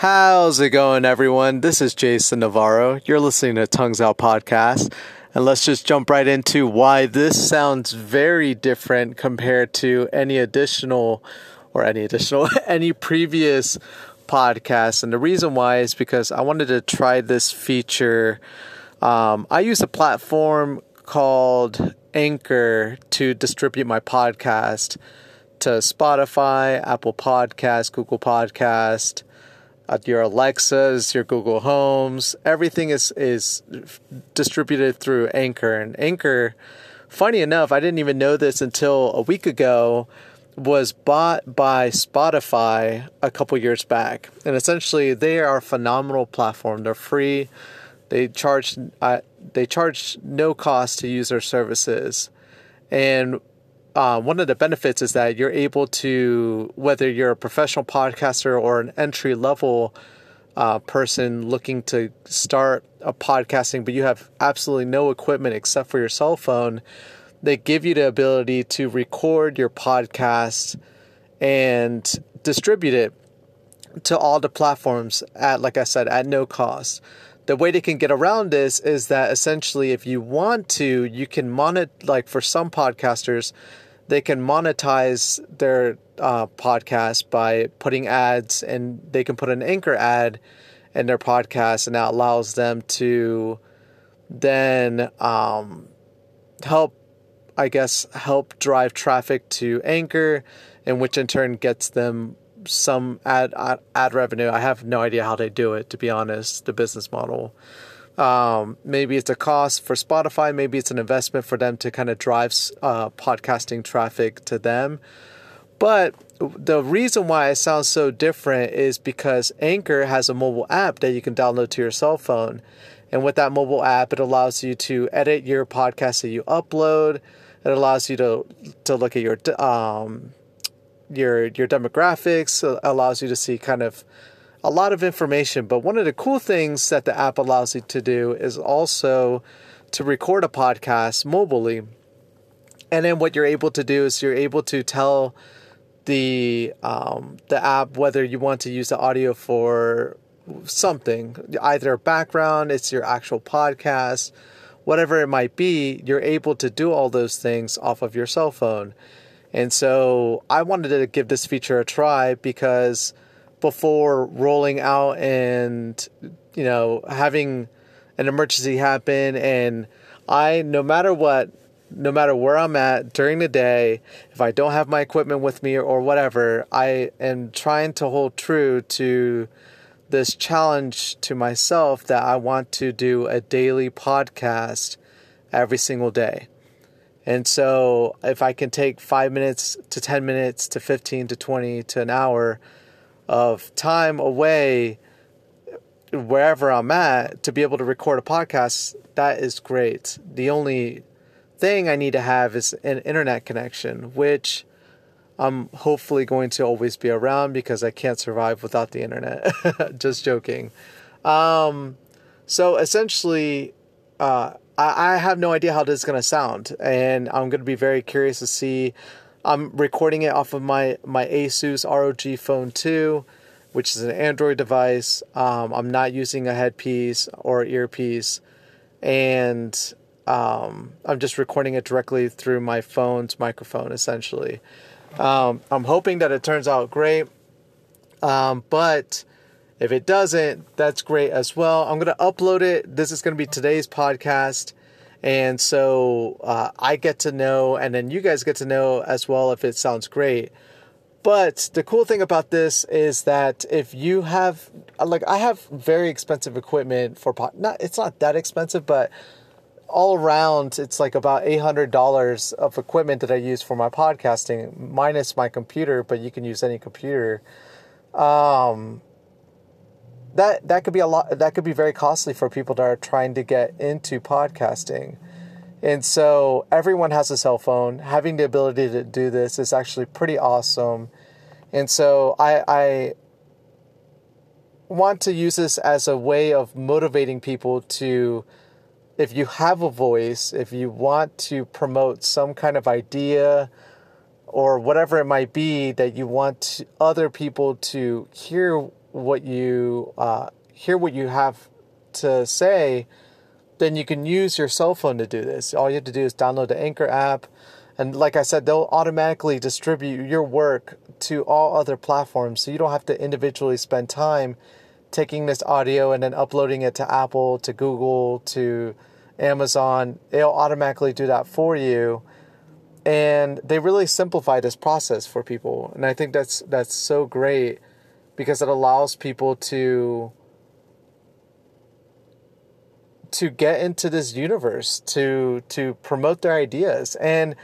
How's it going, everyone? This is Jason Navarro. You're listening to Tongues Out Podcast. And let's just jump right into why this sounds very different compared to any additional or any additional, any previous podcast. And the reason why is because I wanted to try this feature. Um, I use a platform called Anchor to distribute my podcast to Spotify, Apple Podcast, Google Podcast, your Alexas, your Google Homes. Everything is is distributed through Anchor. And Anchor, funny enough, I didn't even know this until a week ago, was bought by Spotify a couple years back. And essentially, they are a phenomenal platform. They're free. They charge uh, they charge no cost to use their services. And uh, one of the benefits is that you're able to, whether you're a professional podcaster or an entry level uh, person looking to start a podcasting, but you have absolutely no equipment except for your cell phone, they give you the ability to record your podcast and distribute it to all the platforms at, like I said, at no cost. The way they can get around this is that essentially if you want to you can monet like for some podcasters they can monetize their uh, podcast by putting ads and they can put an anchor ad in their podcast and that allows them to then um, help i guess help drive traffic to anchor and which in turn gets them some ad, ad, ad revenue. I have no idea how they do it, to be honest. The business model. Um, maybe it's a cost for Spotify. Maybe it's an investment for them to kind of drive uh, podcasting traffic to them. But the reason why it sounds so different is because Anchor has a mobile app that you can download to your cell phone. And with that mobile app, it allows you to edit your podcast that you upload. It allows you to to look at your um, your your demographics uh, allows you to see kind of a lot of information but one of the cool things that the app allows you to do is also to record a podcast mobilely. And then what you're able to do is you're able to tell the um, the app whether you want to use the audio for something either background it's your actual podcast whatever it might be you're able to do all those things off of your cell phone. And so I wanted to give this feature a try because before rolling out and, you know, having an emergency happen, and I, no matter what, no matter where I'm at during the day, if I don't have my equipment with me or whatever, I am trying to hold true to this challenge to myself that I want to do a daily podcast every single day. And so if I can take five minutes to 10 minutes to 15 to 20 to an hour of time away wherever I'm at to be able to record a podcast, that is great. The only thing I need to have is an internet connection, which I'm hopefully going to always be around because I can't survive without the internet. Just joking. Um, so essentially, uh, I, I have no idea how this is going to sound, and I'm going to be very curious to see. I'm recording it off of my my Asus ROG Phone 2, which is an Android device. Um, I'm not using a headpiece or earpiece, and um, I'm just recording it directly through my phone's microphone, essentially. Um, I'm hoping that it turns out great, um, but if it doesn't, that's great as well. I'm to upload it. This is to be today's podcast. And so uh, I get to know, and then you guys get to know as well if it sounds great. But the cool thing about this is that if you have, like, I have very expensive equipment for pod. Not, it's not that expensive, but all around, it's like about eight hundred dollars of equipment that I use for my podcasting, minus my computer. But you can use any computer. Um, that that could be a lot that could be very costly for people that are trying to get into podcasting. And so everyone has a cell phone. Having the ability to do this is actually pretty awesome. And so i i want to use this as a way of motivating people to if you have a voice if you want to promote some kind of idea or whatever it might be that you want other people to hear what you uh, hear what you have to say, then you can use your cell phone to do this. All you have to do is download the Anchor app. And like I said, they'll automatically distribute your work to all other platforms. So you don't have to individually spend time taking this audio and then uploading it to Apple, to Google, to Amazon. They'll automatically do that for you. And they really simplify this process for people. And I think that's that's so great because it allows people to to get into this universe to to promote their ideas. And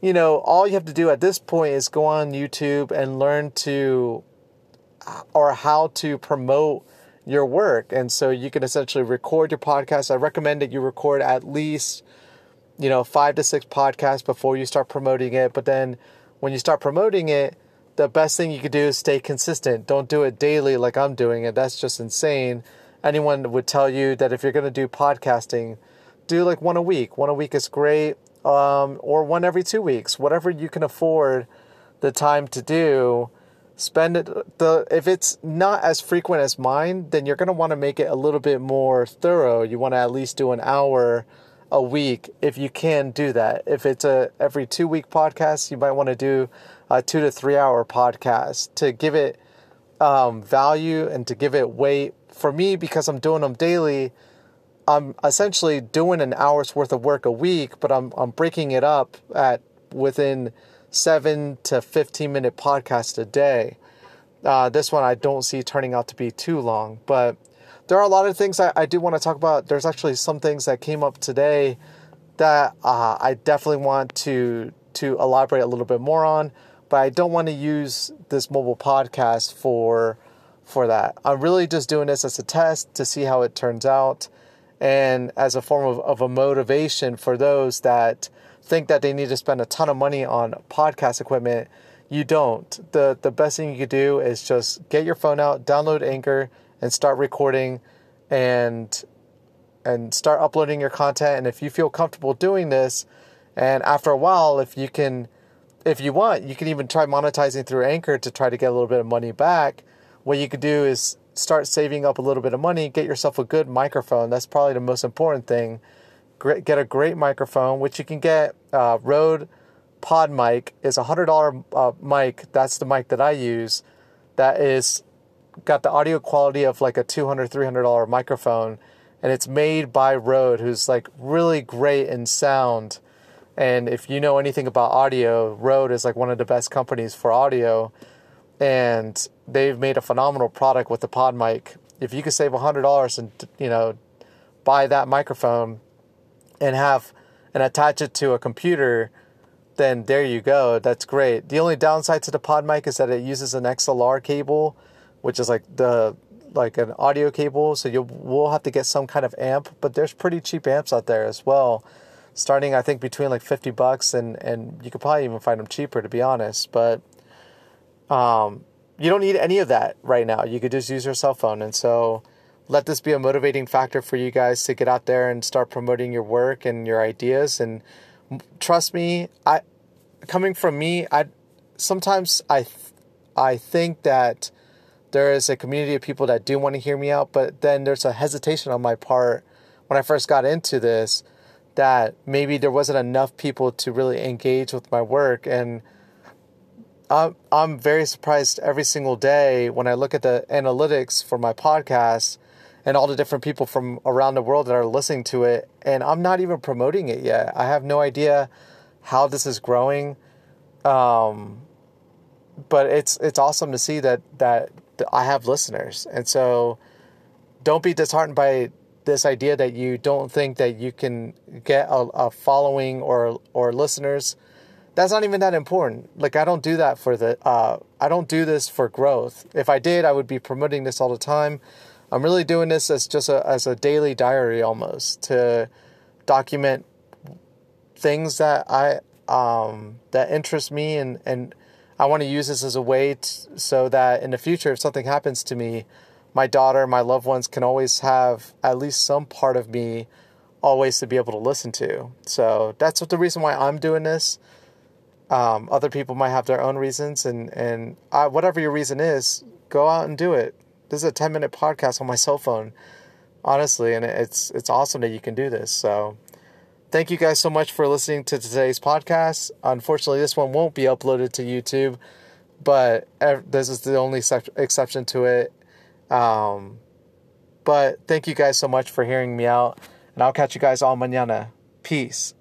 you know all you have to do at this point is go on YouTube and learn to or how to promote your work. And so you can essentially record your podcast. I recommend that you record at least you know 5 to 6 podcasts before you start promoting it. But then when you start promoting it the best thing you could do is stay consistent don't do it daily like I'm doing it that's just insane anyone would tell you that if you're going to do podcasting, do like one a week. One a week is great, um, or one every two weeks, whatever you can afford the time to do. Spend it. The if it's not as frequent as mine, then you're going to want to make it a little bit more thorough. You want to at least do an hour a week if you can do that. If it's a every two week podcast, you might want to do a two to three hour podcast to give it um, value and to give it weight for me, because I'm doing them daily, I'm essentially doing an hour's worth of work a week, but I'm I'm breaking it up at within seven to fifteen minute podcast a day. Uh, this one I don't see turning out to be too long, but there are a lot of things I, I do want to talk about. There's actually some things that came up today that uh, I definitely want to to elaborate a little bit more on, but I don't want to use this mobile podcast for for that. I'm really just doing this as a test to see how it turns out and as a form of, of a motivation for those that think that they need to spend a ton of money on podcast equipment. You don't. The the best thing you could do is just get your phone out, download Anchor, and start recording and and start uploading your content. And if you feel comfortable doing this, and after a while, if you can if you want, you can even try monetizing through Anchor to try to get a little bit of money back what you could do is start saving up a little bit of money, get yourself a good microphone. That's probably the most important thing. Get a great microphone, which you can get. Uh, Rode Pod mic is a hundred dollar uh, mic. That's the mic that I use. That is got the audio quality of like a 200 300 dollar microphone and it's made by Rode who's like really great in sound and if you know anything about audio Rode is like one of the best companies for audio and they've made a phenomenal product with the pod mic. If you could save hundred dollars and you know buy that microphone and have and attach it to a computer, then there you go. That's great. The only downside to the pod mic is that it uses an XLR cable, which is like the like an audio cable. So you will have to get some kind of amp, but there's pretty cheap amps out there as well. Starting, I think between like fifty bucks and and you could probably even find them cheaper to be honest. But um, you don't need any of that right now. You could just use your cell phone. And so let this be a motivating factor for you guys to get out there and start promoting your work and your ideas. And trust me, I coming from me, I sometimes I I think that there is a community of people that do want to hear me out, but then there's a hesitation on my part when I first got into this that maybe there wasn't enough people to really engage with my work and I'm I'm very surprised every single day when I look at the analytics for my podcast and all the different people from around the world that are listening to it and I'm not even promoting it yet. I have no idea how this is growing. Um, but it's it's awesome to see that that I have listeners. And so don't be disheartened by this idea that you don't think that you can get a, a following or or listeners that's not even that important. Like I don't do that for the uh, I don't do this for growth. If I did, I would be promoting this all the time. I'm really doing this as just a as a daily diary almost to document things that I um, that interest me and and I want to use this as a way so that in the future if something happens to me, my daughter, my loved ones can always have at least some part of me always to be able to listen to. So that's what the reason why I'm doing this. Um, other people might have their own reasons, and and I, whatever your reason is, go out and do it. this is a 10 minute podcast on my cell phone, honestly, and it's it's awesome that you can do this. So, thank you guys so much for listening to today's podcast. Unfortunately, this one won't be uploaded to YouTube, but this is the only exception to it. Um, but thank you guys so much for hearing me out, and I'll catch you guys all mañana. Peace.